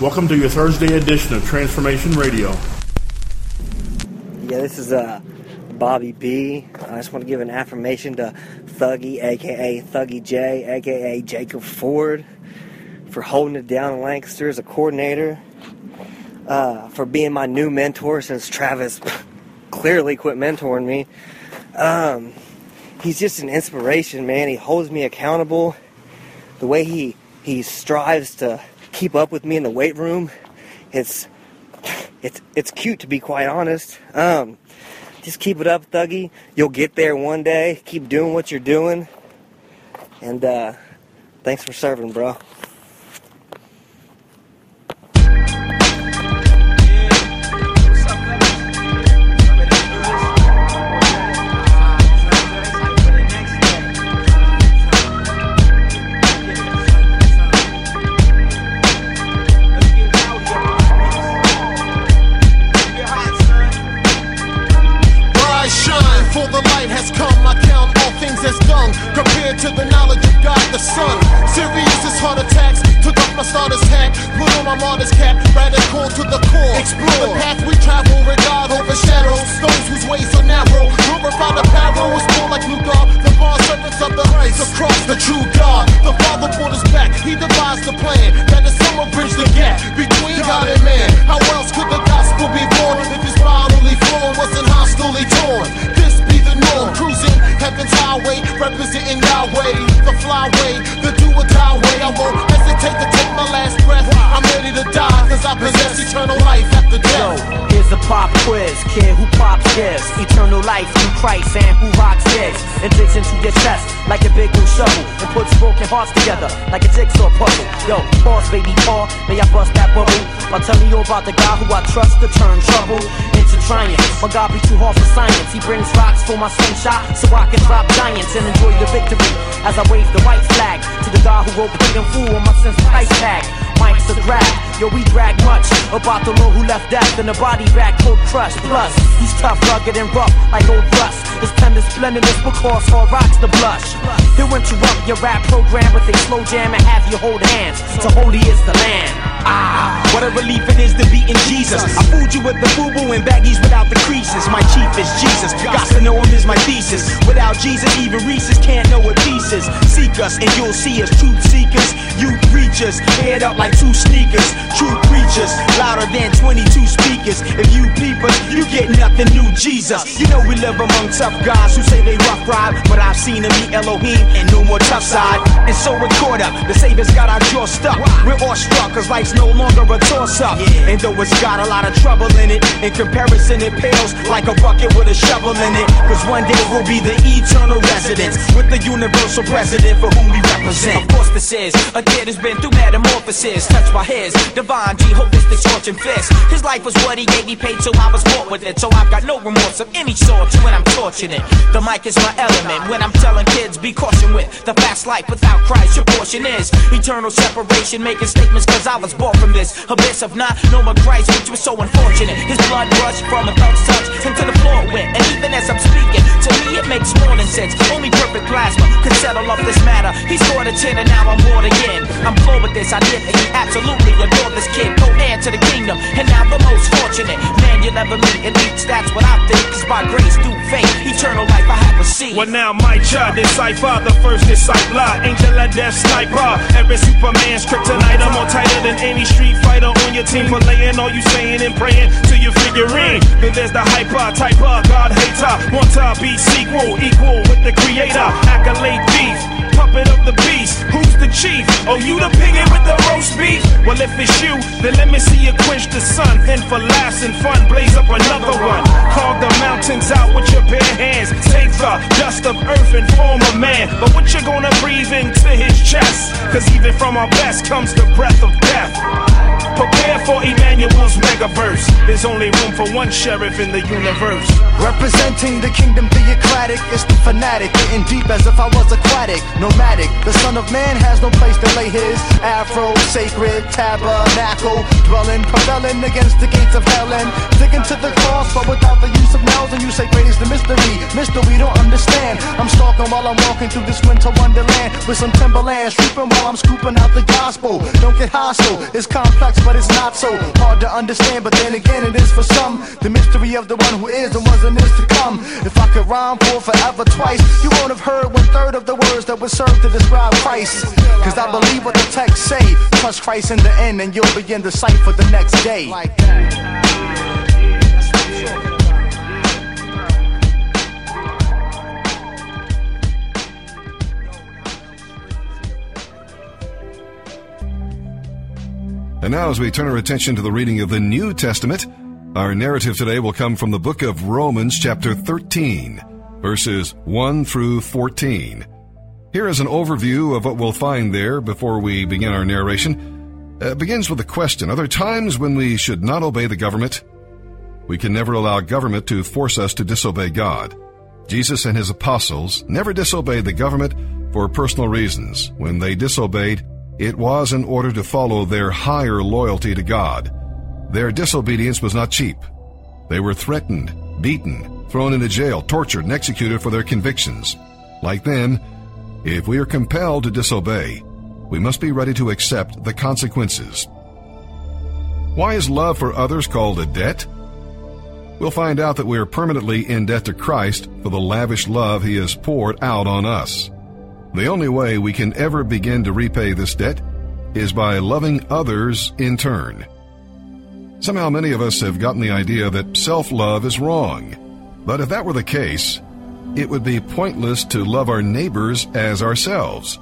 Welcome to your Thursday edition of Transformation Radio. Yeah, this is uh, Bobby B. I just want to give an affirmation to Thuggy, aka Thuggy J, aka Jacob Ford, for holding it down in Lancaster as a coordinator, uh, for being my new mentor since Travis clearly quit mentoring me. Um, he's just an inspiration, man. He holds me accountable. The way he he strives to keep up with me in the weight room, it's it's it's cute to be quite honest. Um, just keep it up, Thuggy. You'll get there one day. Keep doing what you're doing. And uh, thanks for serving, bro. For the light has come. I count all things as dung compared to the knowledge of God the Son. Serious as heart attacks. Took off my starter's hat, put on my martyr's cap. Radical to the core. Explore the path we travel where God overshadows those whose ways are narrow. Glorify the barrel is more like new God. The bar servants of the Christ across the true God. The Father brought us back. He devised the plan that the summer bridge the gap between God and man. How else could the gospel be born if his bodily form wasn't hostilely torn? This norm, cruising heaven's highway, representing Yahweh, the flyway, the do or die way. I won't hesitate to take my last breath. I'm ready to die, cause I possess eternal life after death. here's a pop quiz. Kid who pops this. Eternal life through Christ and who rocks this. And digs into your chest like a big blue shovel. And puts broken hearts together like a jigsaw puzzle. Yo, pause, baby, pause. May I bust that bubble? I'll tell you about the guy who I trust to turn trouble into triumph. My God be too hard for science. He brings rocks for my slingshot so I can drop giants and enjoy the victory. As I wave the white flag to the God who wrote in full on my sense price tag. Mike's a grab. Yo, we drag much about the Lord who left death in the body bag, cold crushed. Plus, he's tough, rugged, and rough like old rust. His pen is splendidness because hard rocks the blush. He'll interrupt your rap program with a slow jam and have you hold hands. So holy is the land. Ah, What a relief it is to be in Jesus. I fooled you with the boo boo and baggies without the creases. My chief is Jesus. Got to know him is my thesis. Without Jesus, even Reese's can't know what is. Seek us and you'll see us. Truth seekers, you preachers. Head up like two sneakers. True preachers, louder than 22 speakers. If you peepers, you get nothing new, Jesus. You know we live among tough guys who say they rough ride. But I've seen them meet Elohim and no more tough side. And so we're caught up. The Savior's got our jaw stuck. We're all struck cause life's no longer a toss up. And though it's got a lot of trouble in it, in comparison it pales like a bucket with a shovel in it. Cause one day we'll be the eternal residents with the universal president for whom we represent. Of course this is. A kid who's been through metamorphosis. Touched by his divine G holistic scorching fist. His life was what he gave me paid so I was bought with it. So I've got no remorse of any sort when I'm torching it. The mic is my element when I'm telling kids be cautious with The fast life without Christ. Your portion is Eternal separation making statements cause I was born from this Abyss of not knowing Christ which was so unfortunate. His blood rushed from a thug's touch into the floor went And even as I'm speaking to me it makes more than sense. Only perfect plasma could settle up this matter. He scored a 10 and now I'm bored again. I'm floored with this idea that he absolutely adore this kid. Go heir to the kingdom and now the most fortunate Man you'll ever meet. And each that's what I think. Cause by grace through faith eternal life I have received. Well now my child decipher the first discipler Angel of death sniper. Every Superman's kryptonite I'm more tighter than any street fighter on your team For laying all you saying and praying till you figure in Then there's the hyper typer God hater. Want to be sequel equal with the creator. Accolade thief Puppet of the beast. Who's the chief? Oh you the piggy with the roast beef? Well if it's you then let me see you quench the sun. Then for laughs and fun blaze up another one. Carve the mountains out with your bare hands. Take the dust of earth and form a man. But what you gonna breathe into his chest? Cause even from our best comes the breath of Emmanuel's megaverse. There's only room for one sheriff in the universe. Representing the kingdom theocratic, it's the fanatic, getting deep as if I was aquatic, nomadic. The son of man has no place to lay his afro, sacred tabernacle, dwelling, propelling against the gates of hell and sticking to the cross, but without the use of nails. And you say great is the mystery, Mister, we don't understand. I'm stalking while I'm walking through this winter wonderland with some timberlands, swooping while I'm scooping out the gospel. Don't get hostile, it's complex, but it's not so hard to understand. But then again, it is for some the mystery of the one who is and was and is to come. If I could rhyme for forever twice, you won't have heard one third of the words that were served to describe Christ. Cause I believe what the text say. Trust Christ in the end, and you'll begin to sight for the next day. Like And now, as we turn our attention to the reading of the New Testament, our narrative today will come from the book of Romans, chapter 13, verses 1 through 14. Here is an overview of what we'll find there before we begin our narration. Uh, it begins with a question Are there times when we should not obey the government? We can never allow government to force us to disobey God. Jesus and his apostles never disobeyed the government for personal reasons. When they disobeyed, it was in order to follow their higher loyalty to God. Their disobedience was not cheap. They were threatened, beaten, thrown into jail, tortured, and executed for their convictions. Like them, if we are compelled to disobey, we must be ready to accept the consequences. Why is love for others called a debt? We'll find out that we are permanently in debt to Christ for the lavish love He has poured out on us. The only way we can ever begin to repay this debt is by loving others in turn. Somehow many of us have gotten the idea that self love is wrong. But if that were the case, it would be pointless to love our neighbors as ourselves.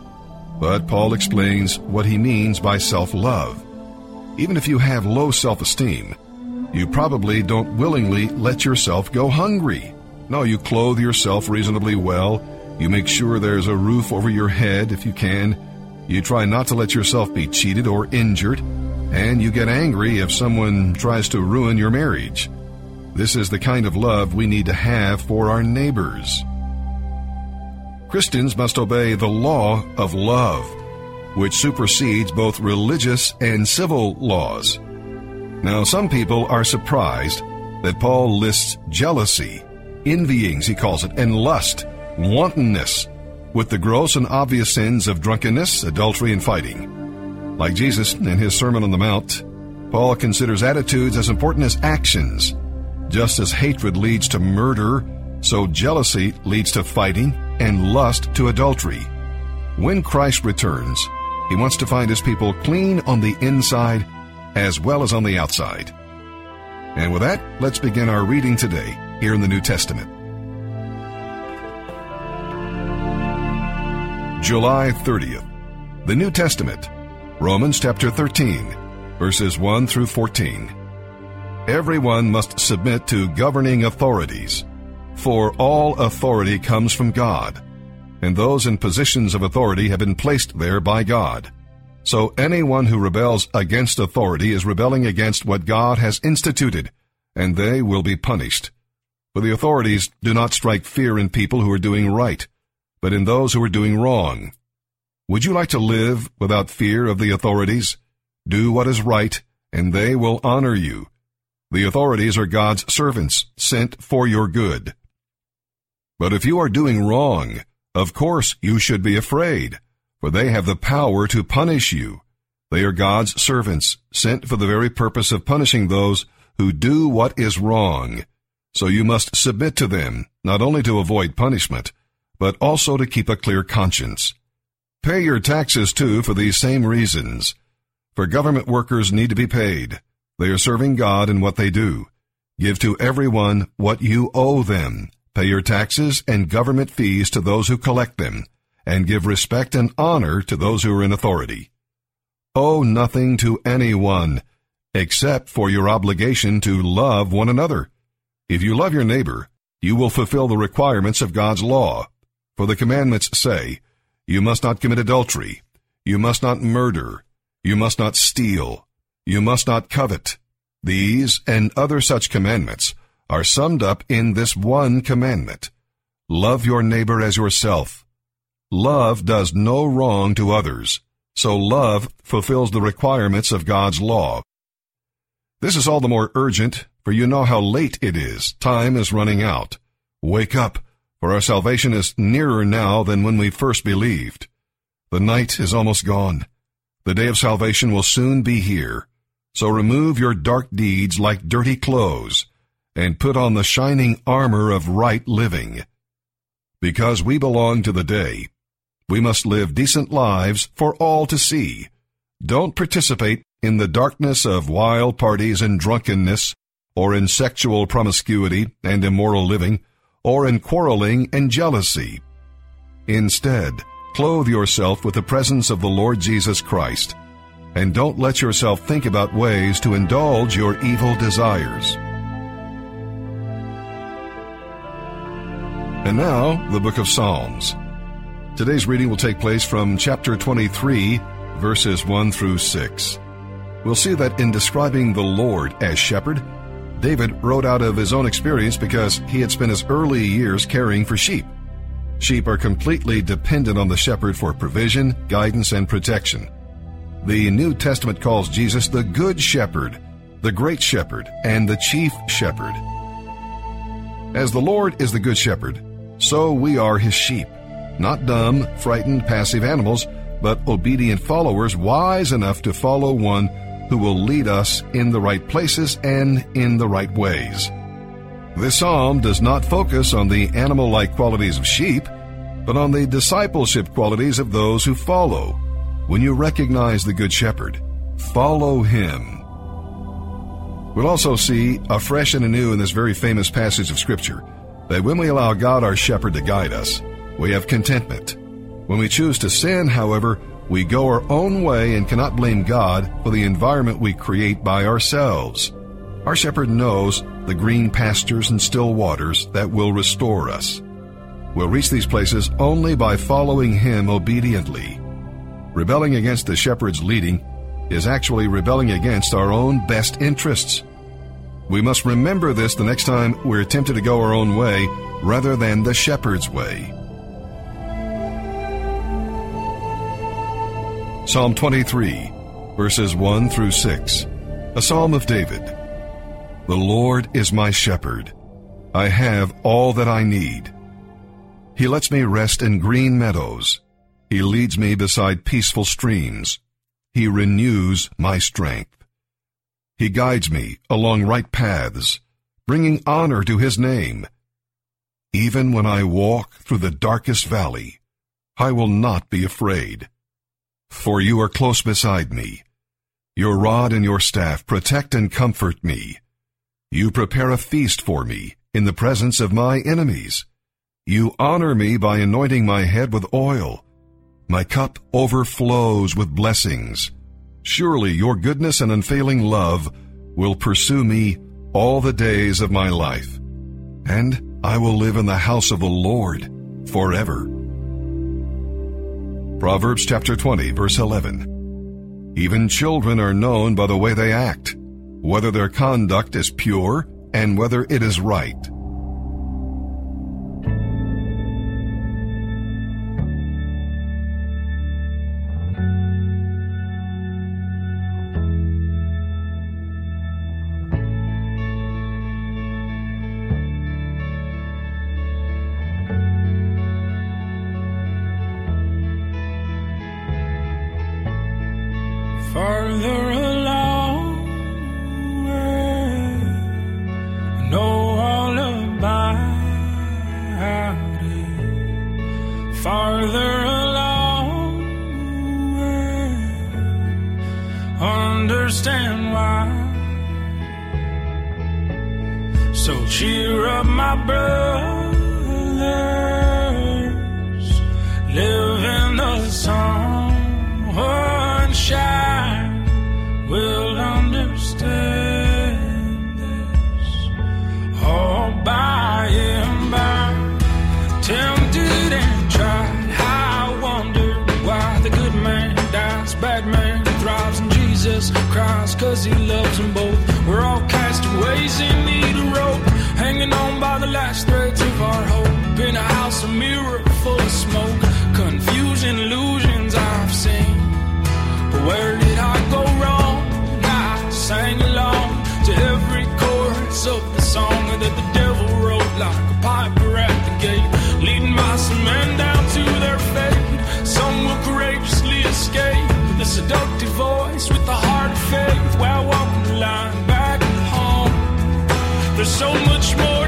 But Paul explains what he means by self love. Even if you have low self esteem, you probably don't willingly let yourself go hungry. No, you clothe yourself reasonably well you make sure there's a roof over your head if you can. You try not to let yourself be cheated or injured. And you get angry if someone tries to ruin your marriage. This is the kind of love we need to have for our neighbors. Christians must obey the law of love, which supersedes both religious and civil laws. Now, some people are surprised that Paul lists jealousy, envyings, he calls it, and lust wantonness, with the gross and obvious sins of drunkenness, adultery, and fighting. Like Jesus in his Sermon on the Mount, Paul considers attitudes as important as actions. Just as hatred leads to murder, so jealousy leads to fighting and lust to adultery. When Christ returns, he wants to find his people clean on the inside as well as on the outside. And with that, let's begin our reading today here in the New Testament. July 30th. The New Testament, Romans chapter 13, verses 1 through 14. Everyone must submit to governing authorities, for all authority comes from God, and those in positions of authority have been placed there by God. So anyone who rebels against authority is rebelling against what God has instituted, and they will be punished. For the authorities do not strike fear in people who are doing right but in those who are doing wrong. Would you like to live without fear of the authorities? Do what is right, and they will honor you. The authorities are God's servants, sent for your good. But if you are doing wrong, of course you should be afraid, for they have the power to punish you. They are God's servants, sent for the very purpose of punishing those who do what is wrong. So you must submit to them, not only to avoid punishment, but also to keep a clear conscience. Pay your taxes too for these same reasons. For government workers need to be paid. They are serving God in what they do. Give to everyone what you owe them. Pay your taxes and government fees to those who collect them, and give respect and honor to those who are in authority. Owe nothing to anyone, except for your obligation to love one another. If you love your neighbor, you will fulfill the requirements of God's law. For the commandments say, You must not commit adultery, you must not murder, you must not steal, you must not covet, These and other such commandments are summed up in this one commandment. Love your neighbor as yourself. Love does no wrong to others, so love fulfills the requirements of God's law. This is all the more urgent, for you know how late it is. Time is running out. Wake up, for our salvation is nearer now than when we first believed. The night is almost gone. The day of salvation will soon be here. So remove your dark deeds like dirty clothes, and put on the shining armor of right living. Because we belong to the day, we must live decent lives for all to see. Don't participate in the darkness of wild parties and drunkenness, or in sexual promiscuity and immoral living, or in quarreling and jealousy. Instead, clothe yourself with the presence of the Lord Jesus Christ and don't let yourself think about ways to indulge your evil desires. And now, the book of Psalms. Today's reading will take place from chapter 23, verses 1 through 6. We'll see that in describing the Lord as shepherd, David wrote out of his own experience because he had spent his early years caring for sheep. Sheep are completely dependent on the shepherd for provision, guidance, and protection. The New Testament calls Jesus the Good Shepherd, the Great Shepherd, and the Chief Shepherd. As the Lord is the Good Shepherd, so we are His sheep, not dumb, frightened, passive animals, but obedient followers wise enough to follow one who will lead us in the right places and in the right ways. This psalm does not focus on the animal like qualities of sheep, but on the discipleship qualities of those who follow when you recognize the Good Shepherd, follow him. We'll also see, afresh and anew in this very famous passage of Scripture, that when we allow God our shepherd to guide us, we have contentment. When we choose to sin, however, we go our own way and cannot blame God for the environment we create by ourselves. Our shepherd knows the green pastures and still waters that will restore us. We'll reach these places only by following him obediently. Rebelling against the shepherd's leading is actually rebelling against our own best interests. We must remember this the next time we're tempted to go our own way rather than the shepherd's way. Psalm 23, verses 1 through 6, a psalm of David. The Lord is my shepherd. I have all that I need. He lets me rest in green meadows. He leads me beside peaceful streams. He renews my strength. He guides me along right paths, bringing honor to his name. Even when I walk through the darkest valley, I will not be afraid. For you are close beside me. Your rod and your staff protect and comfort me. You prepare a feast for me in the presence of my enemies. You honor me by anointing my head with oil. My cup overflows with blessings. Surely your goodness and unfailing love will pursue me all the days of my life, and I will live in the house of the Lord forever. Proverbs chapter 20, verse 11. Even children are known by the way they act, whether their conduct is pure and whether it is right. Cause he loves them both. We're all castaways in need of rope, hanging on by the last threads of our hope. In a house, a mirror full of smoke, confusion, illusions I've seen. But where did I go wrong? I sang along to every chorus of the song that the devil wrote like a piper at the gate, leading by some men down to their fate. Some will courageously escape a seductive voice, with the so much more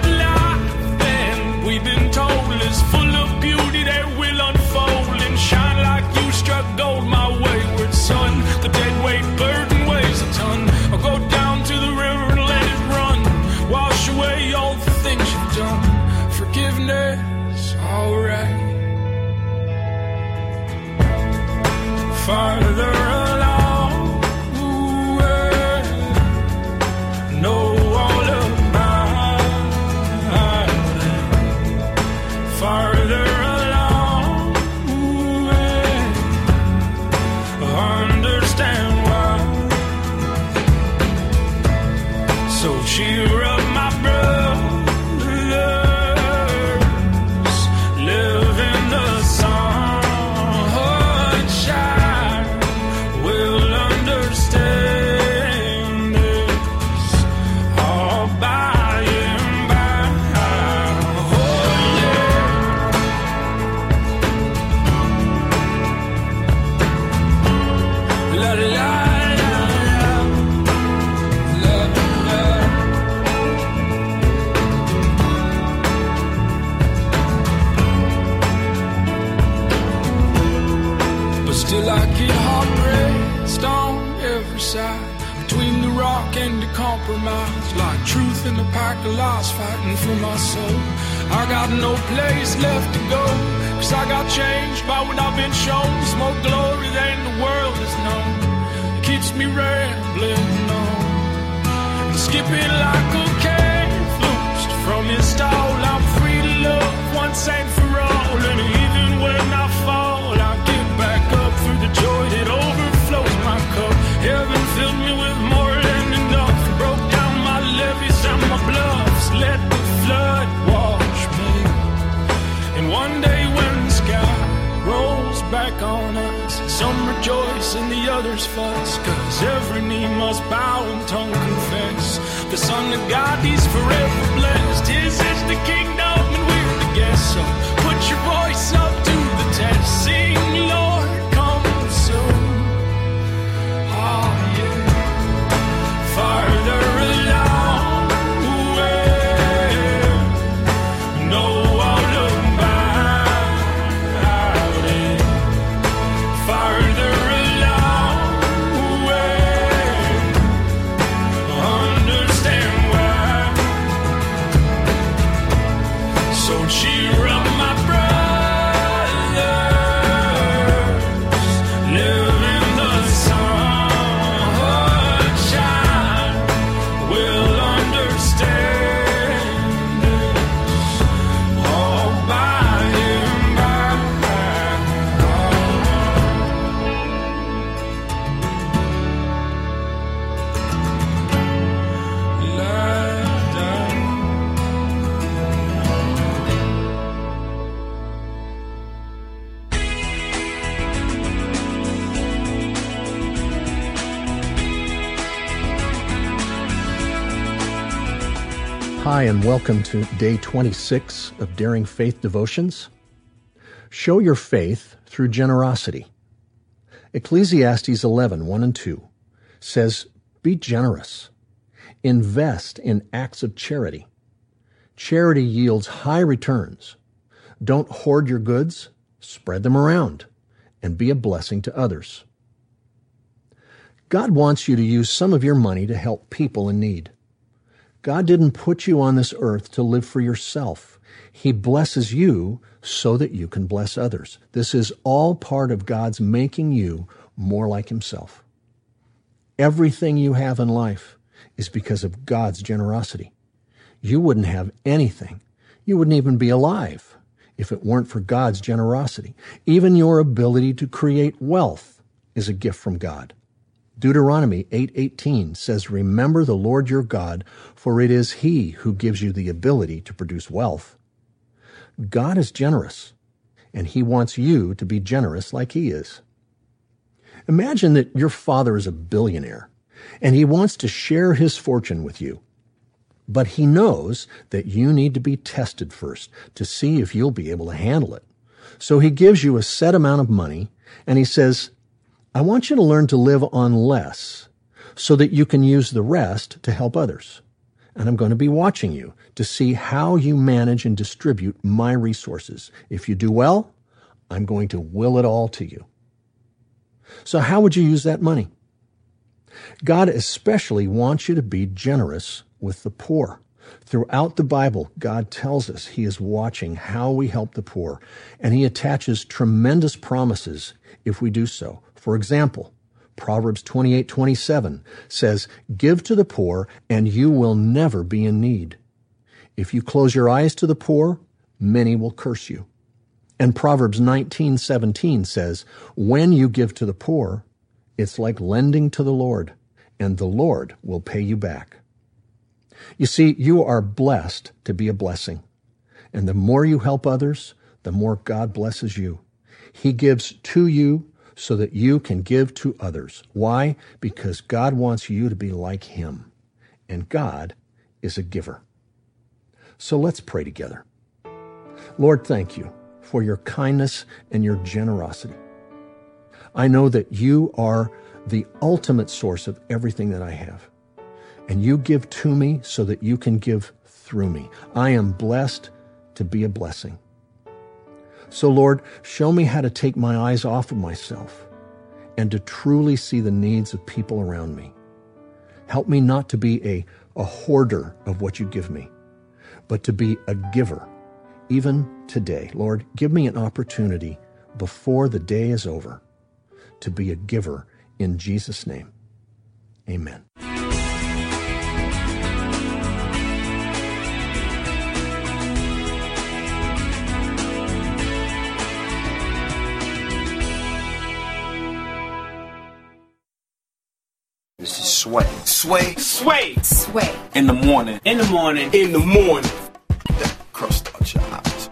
Between the rock and the compromise Like truth in a pack of lies fighting for my soul. I got no place left to go Cause I got changed by what I've been shown. There's more glory than the world has known. It keeps me rambling on. And skipping like a calf loosed from his stall I'm free to love once and for all. And rejoice and the others fuss Cause every knee must bow and tongue confess. The Son of God, He's forever blessed. His is the kingdom and we're the guests. So put your voice up to the test. Sing, Hi, and welcome to day 26 of Daring Faith Devotions. Show your faith through generosity. Ecclesiastes 11, 1 and 2 says, Be generous. Invest in acts of charity. Charity yields high returns. Don't hoard your goods, spread them around, and be a blessing to others. God wants you to use some of your money to help people in need. God didn't put you on this earth to live for yourself. He blesses you so that you can bless others. This is all part of God's making you more like Himself. Everything you have in life is because of God's generosity. You wouldn't have anything. You wouldn't even be alive if it weren't for God's generosity. Even your ability to create wealth is a gift from God. Deuteronomy 8:18 says, "Remember the Lord your God, for it is he who gives you the ability to produce wealth." God is generous, and he wants you to be generous like he is. Imagine that your father is a billionaire, and he wants to share his fortune with you. But he knows that you need to be tested first to see if you'll be able to handle it. So he gives you a set amount of money, and he says, I want you to learn to live on less so that you can use the rest to help others. And I'm going to be watching you to see how you manage and distribute my resources. If you do well, I'm going to will it all to you. So how would you use that money? God especially wants you to be generous with the poor. Throughout the Bible, God tells us He is watching how we help the poor, and He attaches tremendous promises if we do so. For example, Proverbs 28:27 says, "Give to the poor and you will never be in need. If you close your eyes to the poor, many will curse you." And Proverbs 19:17 says, "When you give to the poor, it's like lending to the Lord, and the Lord will pay you back." You see, you are blessed to be a blessing. And the more you help others, the more God blesses you. He gives to you so that you can give to others. Why? Because God wants you to be like Him. And God is a giver. So let's pray together. Lord, thank you for your kindness and your generosity. I know that you are the ultimate source of everything that I have. And you give to me so that you can give through me. I am blessed to be a blessing. So, Lord, show me how to take my eyes off of myself and to truly see the needs of people around me. Help me not to be a, a hoarder of what you give me, but to be a giver, even today. Lord, give me an opportunity before the day is over to be a giver in Jesus' name. Amen. Sway. Sway. Sway. Sway. In the morning. In the morning. In the morning.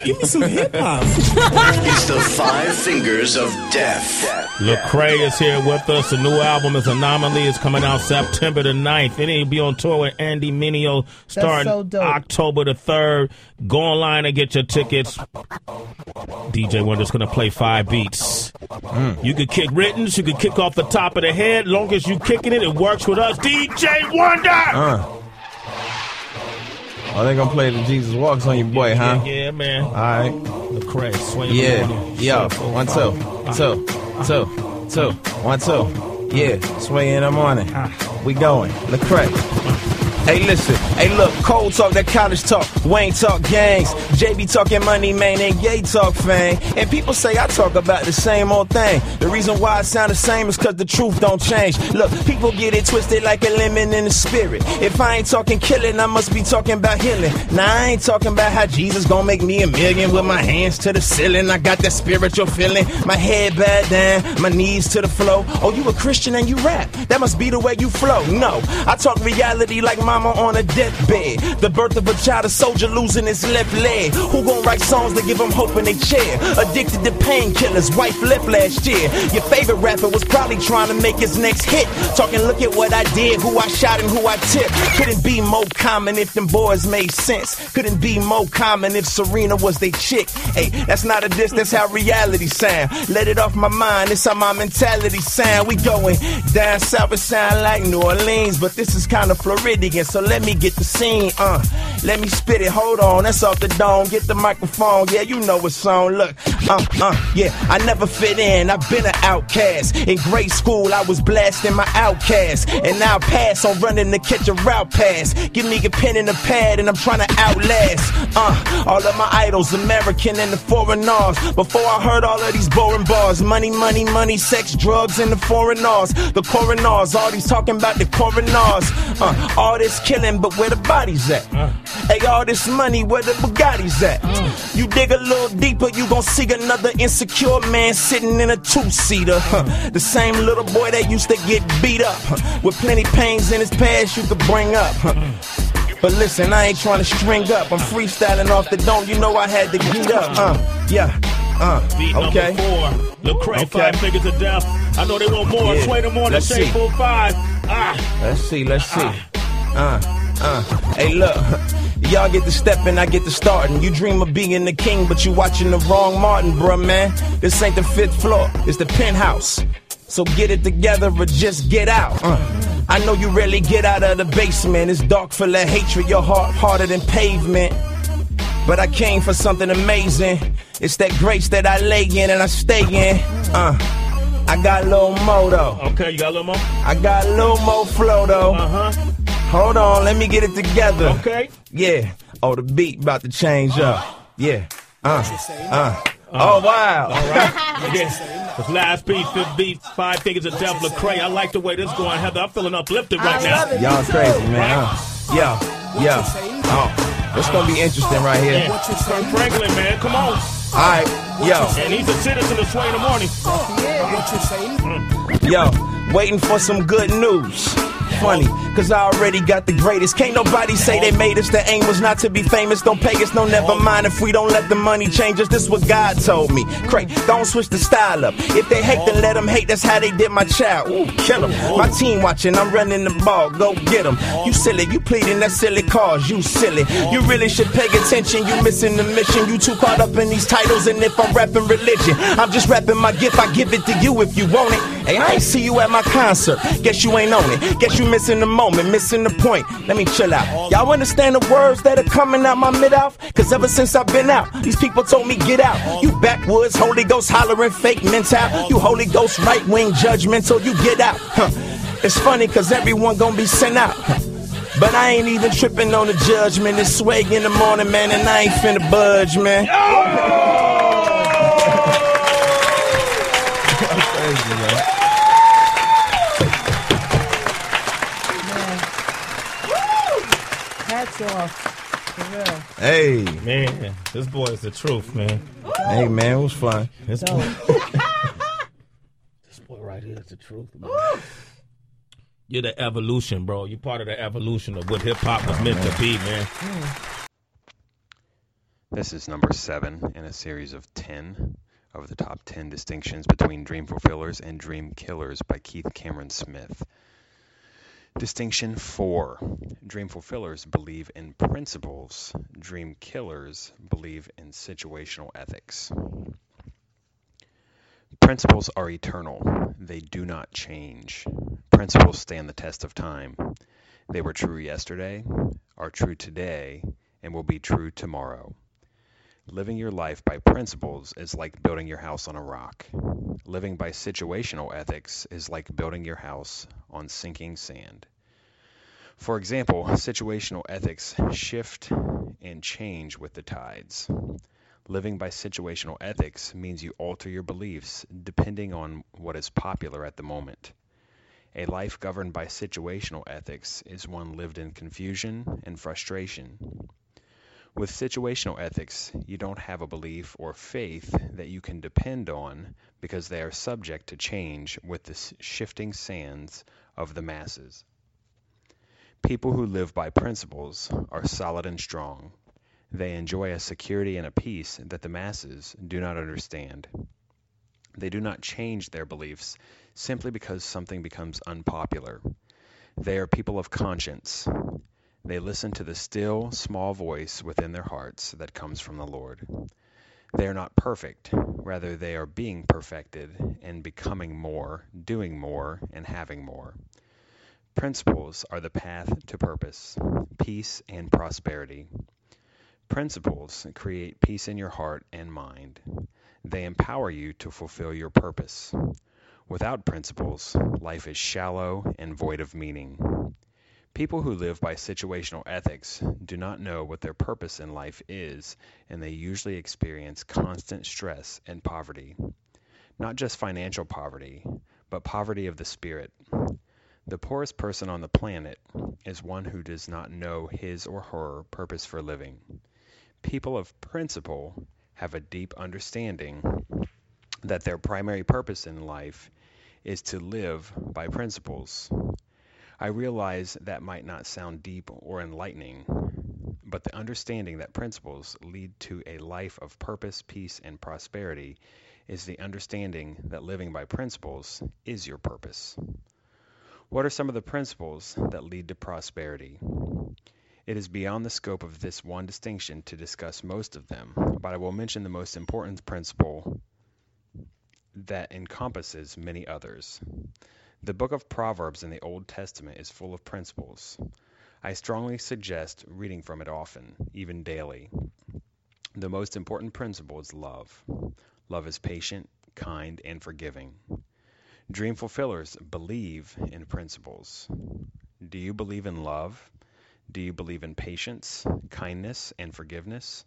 Give me some hip hop. it's the five fingers of death. Lecrae is here with us. The new album is Anomaly. It's coming out September the 9th. And he'll be on tour with Andy Mineo starting so. October the 3rd. Go online and get your tickets. DJ Wonder's going to play five beats. You could kick writtens. You could kick off the top of the head. Long as you kicking it, it works with us. DJ Wonder! Uh. Oh, they gonna play the Jesus Walks on your boy, huh? Yeah, yeah, man. All right. Lecrae, swing Yeah. on you. Yo, Shuffle. one, two, two, two, two, one, two. Yeah, sway in the morning. Ah. We going. The Lecrae. Hey, listen. Hey, look. Cole talk that college talk. Wayne talk gangs. JB talking money, man, and Gay talk fame. And people say I talk about the same old thing. The reason why I sound the same is cause the truth don't change. Look, people get it twisted like a lemon in the spirit. If I ain't talking killing, I must be talking about healing. Now, I ain't talking about how Jesus gonna make me a million with my hands to the ceiling. I got that spiritual feeling. My head bowed down, my knees to the floor. Oh, you a Christian and you rap. That must be the way you flow. No, I talk reality like mama on a deathbed. The birth of a child, a soldier losing his left leg. Who gon' write songs that give them hope in their chair? Addicted to painkillers, wife left last year. Your favorite rapper was probably trying to make his next hit. Talking, look at what I did, who I shot and who I tipped. Couldn't be more common if them boys made sense. Couldn't be more common if Serena was they chick. Hey, that's not a diss, that's how reality sound. Let it off my mind, it's how my mentality sound. We going down south, it sound like New Orleans, but this is kind of Floridian, so let me get the scene, uh. Let me spit it, hold on, that's off the dome. Get the microphone, yeah, you know what's on. Look, uh, uh, yeah, I never fit in, I've been an outcast. In grade school, I was blasting my outcast. And now I pass on running to catch a route pass. Give me a pen and a pad, and I'm trying to outlast. Uh, all of my idols, American and the foreigners. Before I heard all of these boring bars, money, money, money, sex, drugs, and the foreigners. The coroners, all these talking about the coroners. Uh, all this was killing, but where the bodies at? Hey, all this money, where the Bugattis at? You dig a little deeper, you gon' see another insecure man sitting in a two-seater. The same little boy that used to get beat up with plenty pains in his past you could bring up. But listen, I ain't trying to string up. I'm freestyling off the dome. You know I had to get up. Uh, yeah. Uh, Beat okay. number four. Lecrae, Okay. five fingers of death. I know they want more. Yeah. Sway the morning, Let's Shea see. full five. Ah. Let's see, let's see. Uh, uh. Hey, look. Y'all get the stepping, I get the starting. You dream of being the king, but you watching the wrong Martin, bruh, man. This ain't the fifth floor, it's the penthouse. So get it together or just get out. Uh. I know you rarely get out of the basement. It's dark full of hatred, your heart harder than pavement. But I came for something amazing. It's that grace that I lay in and I stay in. Uh, I got a little mo though. Okay, you got a little more? I got a little more flow though. Uh huh. Hold on, let me get it together. Okay. Yeah. Oh, the beat about to change up. Yeah. Uh. Uh. Oh wow. All right. yeah. This last piece, fifth beat, five fingers of death, Lecrae. I like the way this going, Heather. I'm feeling uplifted right now. Y'all crazy, man. Uh. Yo. Yo. Oh. It's gonna be interesting right here. Yeah. Kirk Franklin, man, come on. Alright. Yo. And he's a citizen of Sway in the morning. Yo, waiting for some good news. Funny, cause I already got the greatest. Can't nobody say they made us. The aim was not to be famous. Don't pay us, no, never mind if we don't let the money change us. This what God told me. Craig, don't switch the style up. If they hate, then let them hate. That's how they did my child. Ooh, kill 'em. My team watching, I'm running the ball. Go get them. You silly, you pleading that silly cause. You silly. You really should pay attention. You missing the mission. You too caught up in these titles. And if I'm rapping religion, I'm just rapping my gift. I give it to you if you want it. Hey, I ain't see you at my concert. Guess you ain't on it. Guess you missing the moment, missing the point. Let me chill out. Y'all understand the words that are coming out my mid mouth? Cause ever since I've been out, these people told me get out. You backwoods, Holy Ghost hollering fake mental. You Holy Ghost right wing judgmental, you get out. Huh. It's funny cause everyone gonna be sent out. But I ain't even tripping on the judgment. It's swag in the morning, man, and I ain't finna budge, man. Crazy, Hats off. For. Hey, Man, this boy is the truth, man. hey, man, it was fun. This boy, this boy right here is the truth, man. You're the evolution, bro. You're part of the evolution of what hip hop was meant to be, man. Hmm. This is number seven in a series of 10 of the top 10 distinctions between dream fulfillers and dream killers by Keith Cameron Smith. Distinction 4 Dream fulfillers believe in principles, dream killers believe in situational ethics. Principles are eternal, they do not change. Principles stand the test of time. They were true yesterday, are true today, and will be true tomorrow. Living your life by principles is like building your house on a rock. Living by situational ethics is like building your house on sinking sand. For example, situational ethics shift and change with the tides. Living by situational ethics means you alter your beliefs depending on what is popular at the moment. A life governed by situational ethics is one lived in confusion and frustration. With situational ethics, you don't have a belief or faith that you can depend on because they are subject to change with the shifting sands of the masses. People who live by principles are solid and strong. They enjoy a security and a peace that the masses do not understand. They do not change their beliefs simply because something becomes unpopular. They are people of conscience. They listen to the still, small voice within their hearts that comes from the Lord. They are not perfect, rather, they are being perfected and becoming more, doing more, and having more. Principles are the path to purpose, peace, and prosperity. Principles create peace in your heart and mind. They empower you to fulfill your purpose. Without principles, life is shallow and void of meaning. People who live by situational ethics do not know what their purpose in life is, and they usually experience constant stress and poverty. Not just financial poverty, but poverty of the spirit. The poorest person on the planet is one who does not know his or her purpose for living. People of principle have a deep understanding that their primary purpose in life is to live by principles. I realize that might not sound deep or enlightening, but the understanding that principles lead to a life of purpose, peace, and prosperity is the understanding that living by principles is your purpose. What are some of the principles that lead to prosperity? It is beyond the scope of this one distinction to discuss most of them, but I will mention the most important principle that encompasses many others. The book of Proverbs in the Old Testament is full of principles. I strongly suggest reading from it often, even daily. The most important principle is love. Love is patient, kind, and forgiving. Dream fulfillers believe in principles. Do you believe in love? Do you believe in patience, kindness, and forgiveness?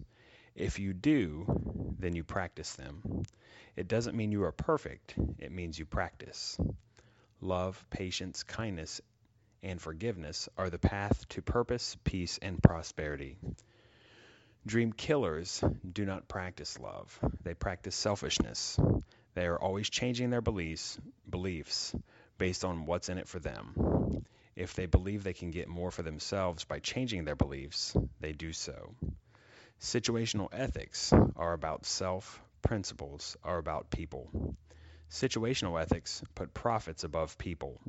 If you do, then you practice them. It doesn't mean you are perfect, it means you practice. Love, patience, kindness, and forgiveness are the path to purpose, peace, and prosperity. Dream killers do not practice love, they practice selfishness. They are always changing their beliefs, beliefs based on what's in it for them. If they believe they can get more for themselves by changing their beliefs, they do so. Situational ethics are about self, principles are about people. Situational ethics put profits above people.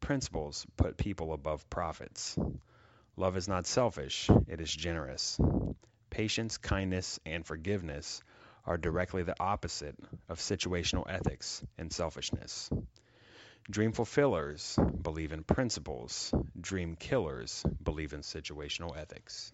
Principles put people above profits. Love is not selfish, it is generous. Patience, kindness, and forgiveness are directly the opposite of situational ethics and selfishness. Dream fulfillers believe in principles, dream killers believe in situational ethics.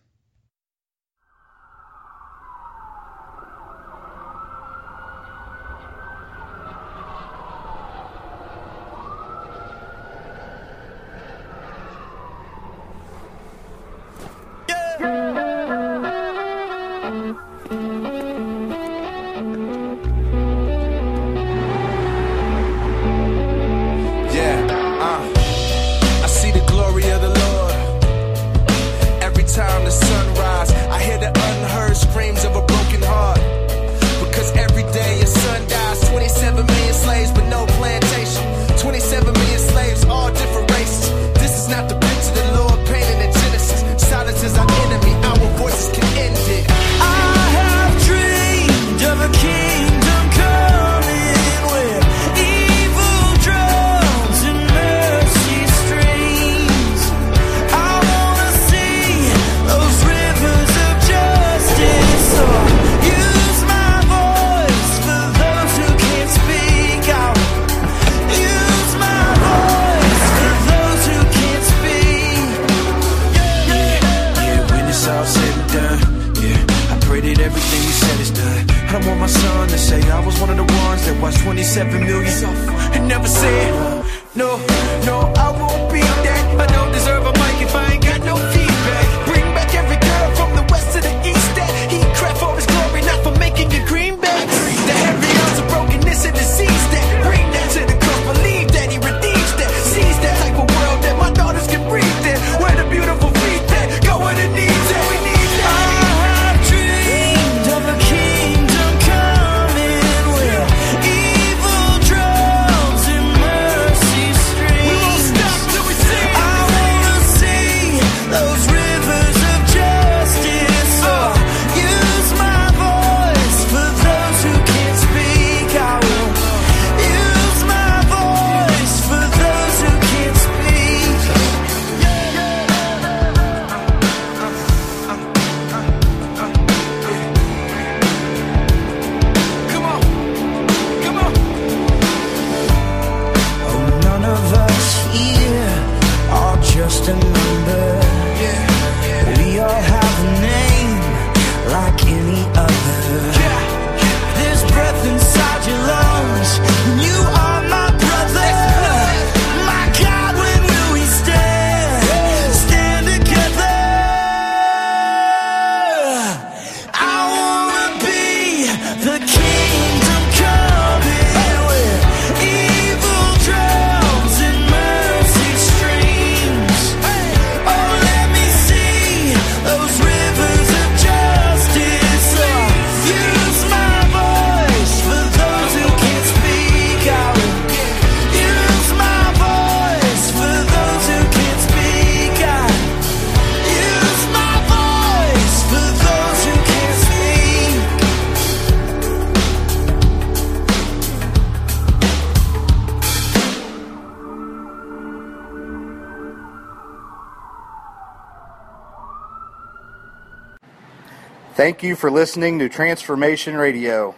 Thank you for listening to Transformation Radio.